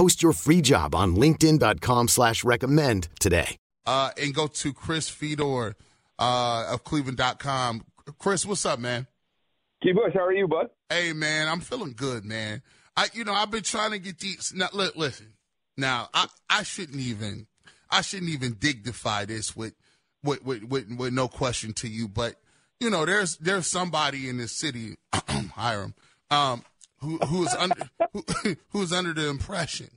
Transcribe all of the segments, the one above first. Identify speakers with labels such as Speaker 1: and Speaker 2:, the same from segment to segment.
Speaker 1: Post your free job on LinkedIn.com slash recommend today.
Speaker 2: Uh, and go to Chris Fedor uh, of Cleveland.com. Chris, what's up, man?
Speaker 3: T Bush, how are you, bud?
Speaker 2: Hey, man, I'm feeling good, man. I, you know, I've been trying to get these. Now, look, listen. Now, I, I shouldn't even, I shouldn't even dignify this with, with, with, with, with no question to you, but you know, there's there's somebody in this city, Hiram, um, who who's under who, who's under the impression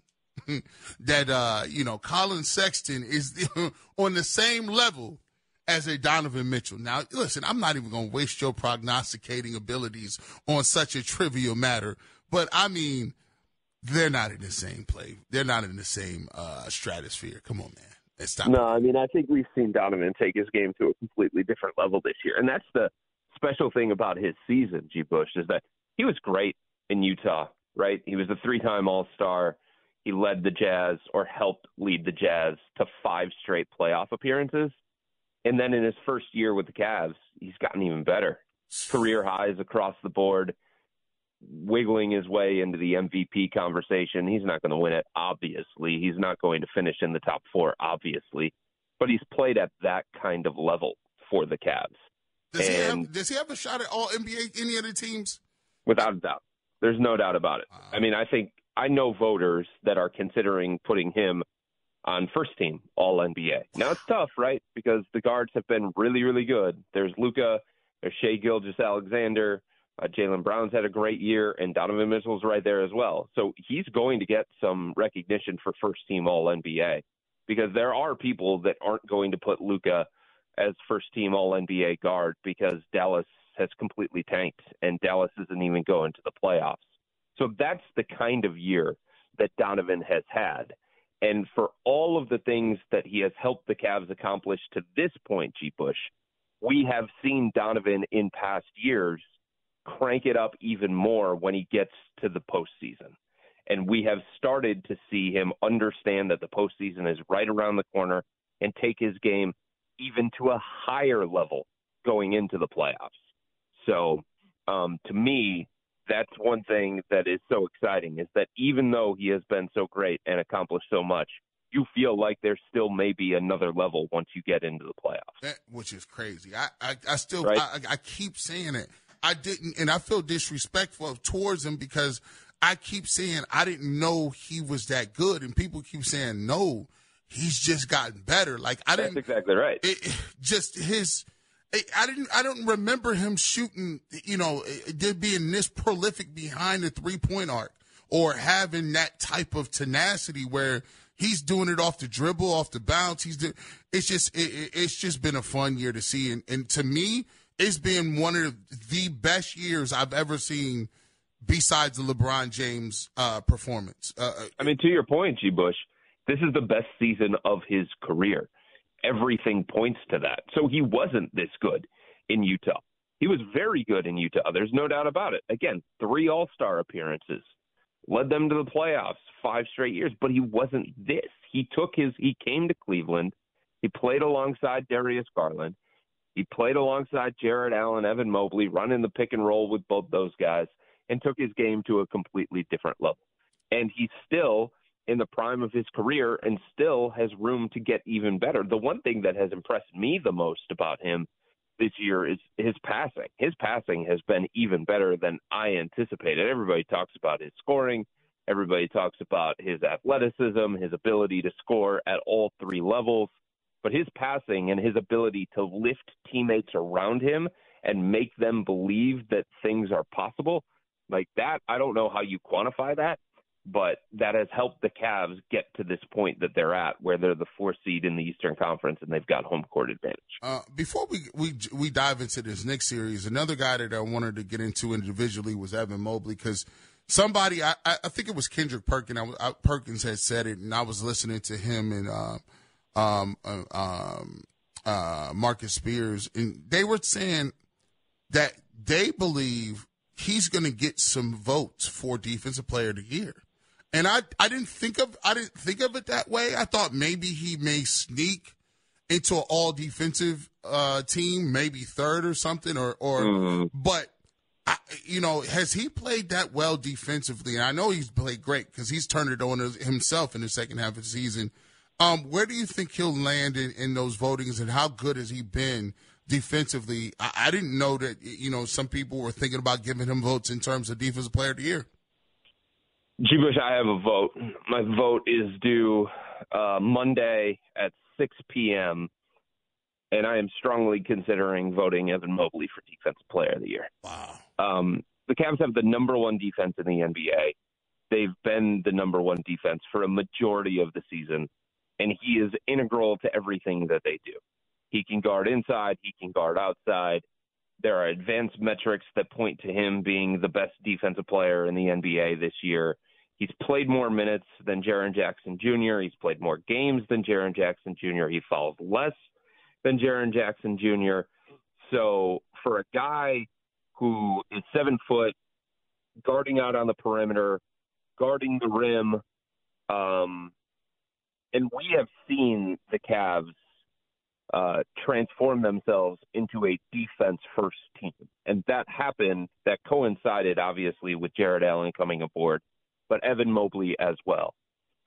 Speaker 2: that uh, you know Colin Sexton is on the same level as a Donovan Mitchell. Now, listen, I'm not even going to waste your prognosticating abilities on such a trivial matter, but I mean, they're not in the same play. They're not in the same uh, stratosphere. Come on, man. Stop
Speaker 3: no, I mean, I think we've seen Donovan take his game to a completely different level this year. And that's the special thing about his season, G. Bush, is that he was great in Utah, right? He was a three time All Star. He led the Jazz or helped lead the Jazz to five straight playoff appearances. And then in his first year with the Cavs, he's gotten even better. Career highs across the board, wiggling his way into the MVP conversation. He's not going to win it, obviously. He's not going to finish in the top four, obviously. But he's played at that kind of level for the Cavs.
Speaker 2: Does, he have, does he have a shot at all NBA, any other teams?
Speaker 3: Without a doubt. There's no doubt about it. I mean, I think I know voters that are considering putting him on first team All NBA. Now it's tough, right? Because the guards have been really, really good. There's Luka, there's Shai Gilgeous-Alexander, uh, Jaylen Brown's had a great year, and Donovan Mitchell's right there as well. So he's going to get some recognition for first team All NBA because there are people that aren't going to put Luka as first team All NBA guard because Dallas has completely tanked and Dallas isn't even going to the playoffs. So that's the kind of year that Donovan has had. And for all of the things that he has helped the Cavs accomplish to this point, G. Bush, we have seen Donovan in past years crank it up even more when he gets to the postseason. And we have started to see him understand that the postseason is right around the corner and take his game even to a higher level going into the playoffs. So, um, to me, that's one thing that is so exciting is that even though he has been so great and accomplished so much, you feel like there's still maybe another level once you get into the playoffs.
Speaker 2: That, which is crazy. I, I, I still,
Speaker 3: right?
Speaker 2: I, I keep saying it. I didn't, and I feel disrespectful towards him because I keep saying I didn't know he was that good, and people keep saying no, he's just gotten better. Like I didn't.
Speaker 3: That's exactly right.
Speaker 2: It, just his. I didn't. I don't remember him shooting. You know, being this prolific behind the three point arc, or having that type of tenacity where he's doing it off the dribble, off the bounce. He's. doing. it's just. It, it's just been a fun year to see, and, and to me, it's been one of the best years I've ever seen besides the LeBron James uh, performance. Uh,
Speaker 3: I mean, to your point, G. Bush, this is the best season of his career. Everything points to that. So he wasn't this good in Utah. He was very good in Utah. There's no doubt about it. Again, three All Star appearances, led them to the playoffs five straight years, but he wasn't this. He took his, he came to Cleveland. He played alongside Darius Garland. He played alongside Jarrett Allen, Evan Mobley, running the pick and roll with both those guys, and took his game to a completely different level. And he still in the prime of his career and still has room to get even better. The one thing that has impressed me the most about him this year is his passing. His passing has been even better than I anticipated. Everybody talks about his scoring. Everybody talks about his athleticism, his ability to score at all three levels. but his passing and his ability to lift teammates around him and make them believe that things are possible, like that, I don't know how you quantify that, but that has helped the Cavs get to this point that they're at, where they're the fourth seed in the Eastern Conference and they've got home court advantage.
Speaker 2: Uh, before we, we we dive into this next series, another guy that I wanted to get into individually was Evan Mobley because somebody I, I think it was Kendrick Perkins I, I, Perkins had said it, and I was listening to him and uh, um, uh, um, uh, Marcus Spears, and they were saying that they believe he's going to get some votes for Defensive Player of the Year. And I, I didn't think of I didn't think of it that way. I thought maybe he may sneak into an all defensive uh, team, maybe third or something, or or. Mm-hmm. But I, you know, has he played that well defensively? And I know he's played great because he's turned it on himself in the second half of the season. Um, where do you think he'll land in, in those votings, and how good has he been defensively? I, I didn't know that you know some people were thinking about giving him votes in terms of defensive player of the year.
Speaker 3: G. Bush, I have a vote. My vote is due uh, Monday at 6 p.m., and I am strongly considering voting Evan Mobley for Defensive Player of the Year.
Speaker 2: Wow.
Speaker 3: Um, the Cavs have the number one defense in the NBA. They've been the number one defense for a majority of the season, and he is integral to everything that they do. He can guard inside, he can guard outside. There are advanced metrics that point to him being the best defensive player in the NBA this year. He's played more minutes than Jaren Jackson Jr. He's played more games than Jaren Jackson Jr. He fouls less than Jaren Jackson Jr. So for a guy who is seven foot, guarding out on the perimeter, guarding the rim, um, and we have seen the Cavs uh, transform themselves into a defense first team. And that happened, that coincided obviously with Jarrett Allen coming aboard, but Evan Mobley as well.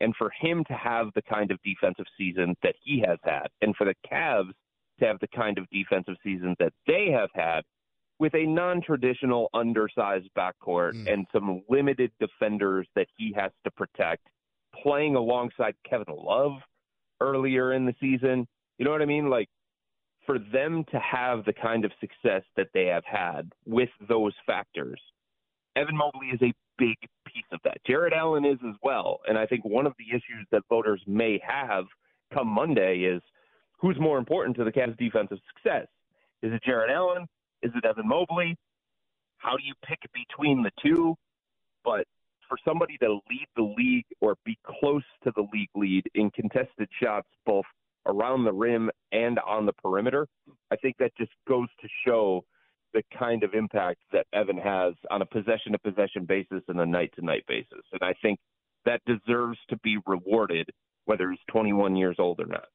Speaker 3: And for him to have the kind of defensive season that he has had, and for the Cavs to have the kind of defensive season that they have had with a non traditional undersized backcourt mm. and some limited defenders that he has to protect, playing alongside Kevin Love earlier in the season you know what I mean? Like for them to have the kind of success that they have had with those factors, Evan Mobley is a big piece of that. Jarrett Allen is as well. And I think one of the issues that voters may have come Monday is who's more important to the Cavs' defensive success? Is it Jarrett Allen? Is it Evan Mobley? How do you pick between the two? But for somebody to lead the league or be close to the league lead in contested shots, both around the rim and on the perimeter. I think that just goes to show the kind of impact that Evan has on a possession to possession basis and a night to night basis. And I think that deserves to be rewarded, whether he's 21 years old or not.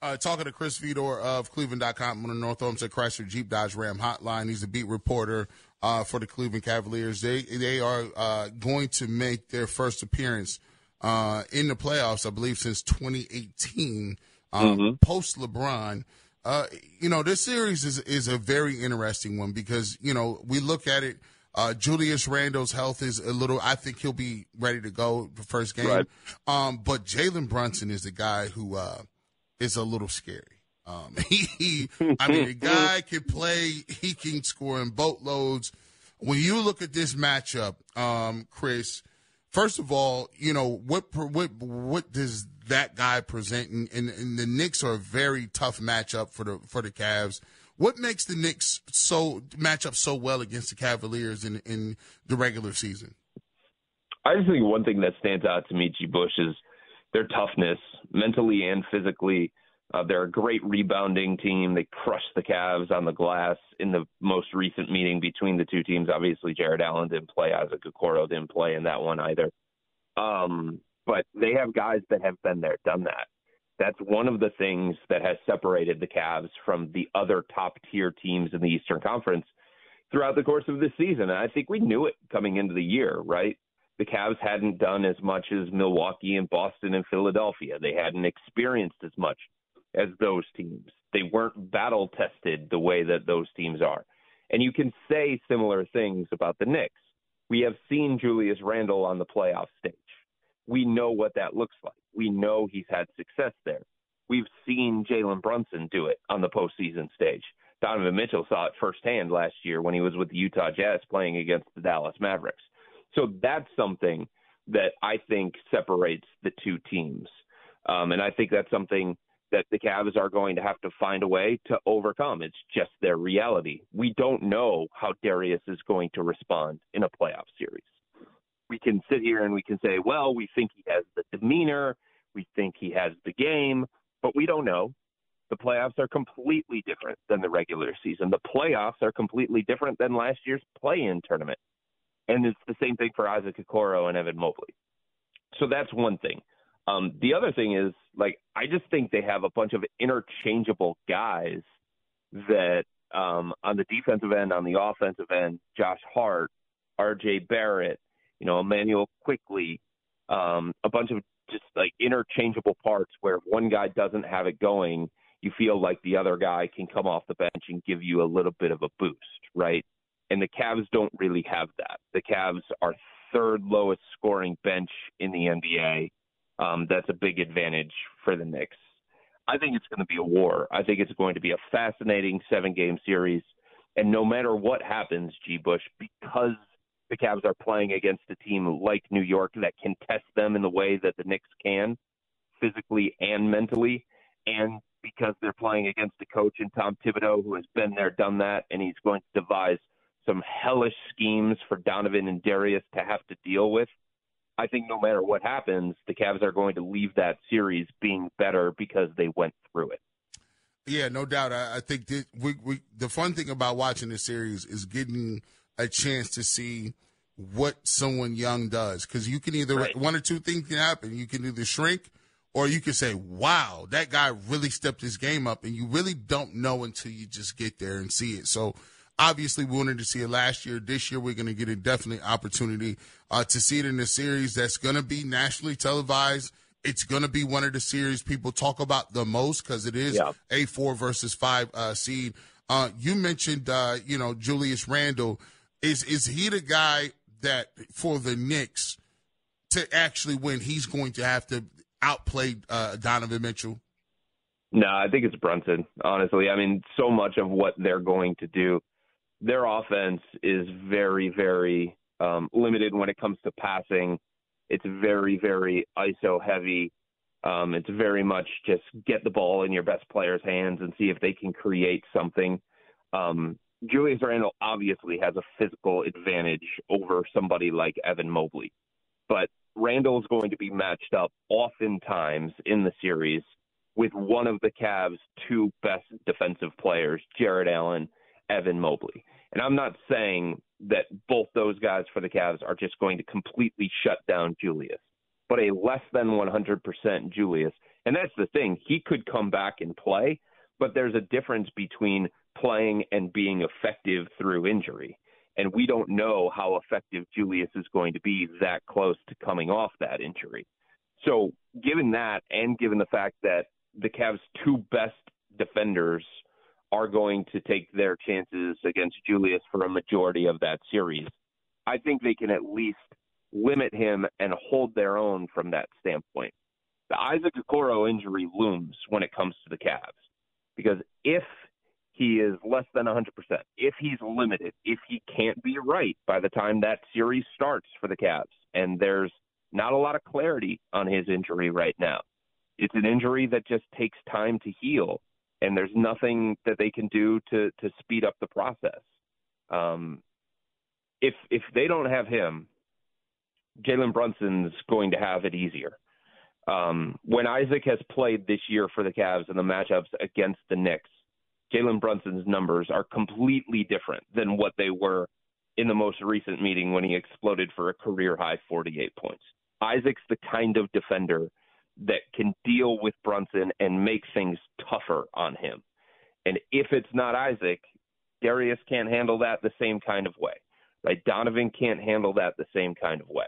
Speaker 2: Uh, talking to Chris Fedor of Cleveland.com on the North Olmsted Chrysler Jeep Dodge Ram hotline. He's a beat reporter uh, for the Cleveland Cavaliers. They they are uh, going to make their first appearance uh, in the playoffs, I believe, since 2018, um, mm-hmm. post LeBron. Uh, you know, this series is, is a very interesting one because, you know, we look at it. Uh, Julius Randle's health is a little, I think he'll be ready to go the first game. Right. Um, but Jalen Brunson is the guy who, uh, is a little scary. Um, he, he I mean, the guy can play, he can score in boatloads. When you look at this matchup, um, Chris, first of all, you know what what what does that guy present? And, and, and, the Knicks are a very tough matchup for the for the Cavs. What makes the Knicks so match up so well against the Cavaliers in in the regular season?
Speaker 3: I just think one thing that stands out to me, G. Bush, is their toughness, mentally and physically. Uh, they're a great rebounding team. They crushed the Cavs on the glass in the most recent meeting between the two teams. Obviously, Jarrett Allen didn't play. Isaac Okoro didn't play in that one either. Um, but they have guys that have been there, done that. That's one of the things that has separated the Cavs from the other top tier teams in the Eastern Conference throughout the course of this season. And I think we knew it coming into the year, right? The Cavs hadn't done as much as Milwaukee and Boston and Philadelphia. They hadn't experienced as much as those teams. They weren't battle tested the way that those teams are. And you can say similar things about the Knicks. We have seen Julius Randle on the playoff stage. We know what that looks like. We know he's had success there. We've seen Jalen Brunson do it on the postseason stage. Donovan Mitchell saw it firsthand last year when he was with the Utah Jazz playing against the Dallas Mavericks. So that's something that I think separates the two teams. Um, and I think that's something that the Cavs are going to have to find a way to overcome. It's just their reality. We don't know how Darius is going to respond in a playoff series. We can sit here and we can say, well, we think he has the demeanor, we think he has the game, but we don't know. The playoffs are completely different than the regular season. The playoffs are completely different than last year's play-in tournament. And it's the same thing for Isaac Okoro and Evan Mobley. So that's one thing. Um, the other thing is, like, I just think they have a bunch of interchangeable guys that um, on the defensive end, on the offensive end, Josh Hart, R.J. Barrett, you know, Immanuel Quickley, um, a bunch of just like interchangeable parts where if one guy doesn't have it going, you feel like the other guy can come off the bench and give you a little bit of a boost, right? And the Cavs don't really have that. The Cavs are third lowest scoring bench in the NBA um, that's a big advantage for the Knicks. I think it's going to be a war. I think it's going to be a fascinating seven game series. And no matter what happens, G. Bush, because the Cavs are playing against a team like New York that can test them in the way that the Knicks can, physically and mentally, and because they're playing against a coach in Tom Thibodeau who has been there, done that, and he's going to devise some hellish schemes for Donovan and Darius to have to deal with. I think no matter what happens, the Cavs are going to leave that series being better because they went through it.
Speaker 2: Yeah, no doubt. I, I think that we, we, the fun thing about watching this series is getting a chance to see what someone young does because you can either right. one or two things can happen. You can either shrink or you can say, "Wow, that guy really stepped his game up," and you really don't know until you just get there and see it. So Obviously, we wanted to see it last year. This year, we're going to get a definite opportunity uh, to see it in a series that's going to be nationally televised. It's going to be one of the series people talk about the most because it is yeah. a four versus five uh, seed. Uh, you mentioned, uh, you know, Julius Randle. Is is he the guy that for the Knicks to actually win? He's going to have to outplay uh, Donovan Mitchell.
Speaker 3: No, I think it's Brunson. Honestly, I mean, so much of what they're going to do their offense is very, very um, limited when it comes to passing. It's very, very ISO heavy. Um, it's very much just get the ball in your best player's hands and see if they can create something. Um, Julius Randle obviously has a physical advantage over somebody like Evan Mobley, but Randle is going to be matched up oftentimes in the series with one of the Cavs' two best defensive players, Jarrett Allen Evan Mobley. And I'm not saying that both those guys for the Cavs are just going to completely shut down Julius, but a less than 100% Julius. And that's the thing. He could come back and play, but there's a difference between playing and being effective through injury. And we don't know how effective Julius is going to be that close to coming off that injury. So, given that, and given the fact that the Cavs' two best defenders are going to take their chances against Julius for a majority of that series. I think they can at least limit him and hold their own from that standpoint. The Isaac Okoro injury looms when it comes to the Cavs because if he is less than 100%, if he's limited, if he can't be right by the time that series starts for the Cavs, and there's not a lot of clarity on his injury right now. It's an injury that just takes time to heal and there's nothing that they can do to to speed up the process. Um, if if they don't have him, Jalen Brunson's going to have it easier. Um, when Isaac has played this year for the Cavs in the matchups against the Knicks, Jalen Brunson's numbers are completely different than what they were in the most recent meeting when he exploded for a career high 48 points. Isaac's the kind of defender that can deal with Brunson and make things tougher on him. And if it's not Isaac, Darius can't handle that the same kind of way. Right? Donovan can't handle that the same kind of way.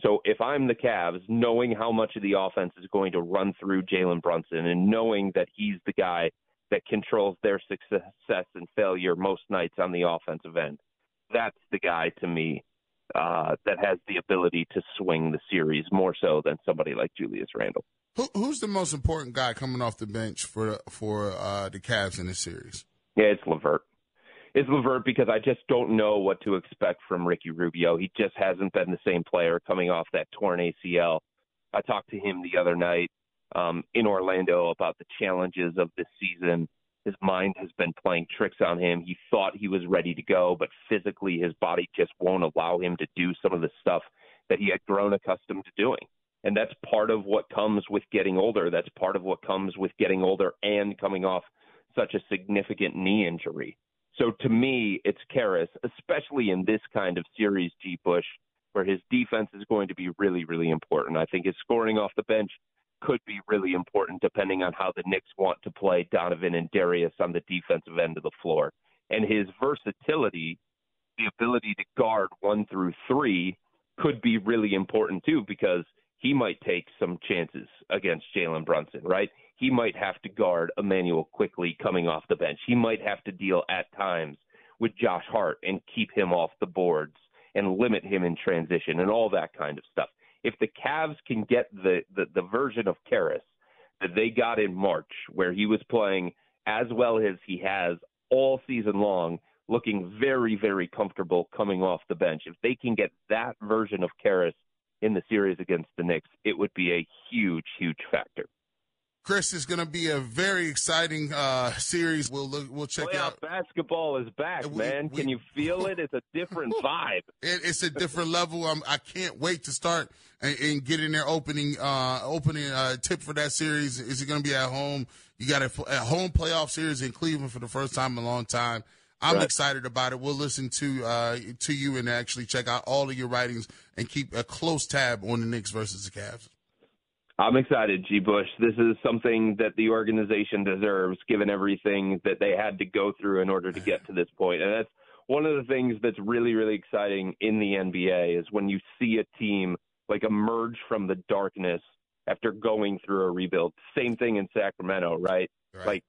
Speaker 3: So if I'm the Cavs, knowing how much of the offense is going to run through Jalen Brunson and knowing that he's the guy that controls their success and failure most nights on the offensive end, that's the guy to me uh, that has the ability to swing the series more so than somebody like Julius Randle.
Speaker 2: Who, who's the most important guy coming off the bench for for uh, the Cavs in this series?
Speaker 3: Yeah, it's LeVert. It's LeVert because I just don't know what to expect from Ricky Rubio. He just hasn't been the same player coming off that torn ACL. I talked to him the other night um, in Orlando about the challenges of this season. His mind has been playing tricks on him. He thought he was ready to go, but physically his body just won't allow him to do some of the stuff that he had grown accustomed to doing. And that's part of what comes with getting older. That's part of what comes with getting older and coming off such a significant knee injury. So to me, it's Caris, especially in this kind of series, G. Bush, where his defense is going to be really, really important. I think his scoring off the bench could be really important depending on how the Knicks want to play Donovan and Darius on the defensive end of the floor. And his versatility, the ability to guard one through three, could be really important too because – he might take some chances against Jalen Brunson, right? He might have to guard Immanuel Quickley coming off the bench. He might have to deal at times with Josh Hart and keep him off the boards and limit him in transition and all that kind of stuff. If the Cavs can get the, the, the version of Caris that they got in March, where he was playing as well as he has all season long, looking very, very comfortable coming off the bench, if they can get that version of Caris – in the series against the Knicks, it would be a huge, huge factor.
Speaker 2: Chris is going to be a very exciting uh, series. We'll look, we'll check
Speaker 3: Playoff
Speaker 2: out.
Speaker 3: Basketball is back, we, man. We, Can you feel it? It's a different vibe.
Speaker 2: It, it's a different level. I'm, I can not wait to start and, and get in there opening uh, opening uh, tip for that series. Is it going to be at home? You got a, a home playoff series in Cleveland for the first time in a long time. I'm right. excited about it. We'll listen to uh, to you and actually check out all of your writings and keep a close tab on the Knicks versus the Cavs.
Speaker 3: I'm excited, G. Bush. This is something that the organization deserves, given everything that they had to go through in order to get to this point. And that's one of the things that's really, really exciting in the NBA is when you see a team like emerge from the darkness after going through a rebuild. Same thing in Sacramento, right? right. Like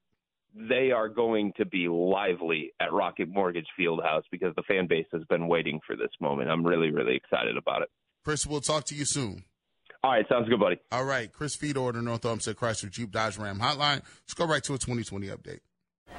Speaker 3: they are going to be lively at Rocket Mortgage Fieldhouse because the fan base has been waiting for this moment. I'm really, really excited about it.
Speaker 2: Chris, we'll talk to you soon.
Speaker 3: All right, sounds good, buddy.
Speaker 2: All right, Chris Fedor, the North Olmsted Chrysler Jeep Dodge Ram Hotline. Let's go right to a 2020 update.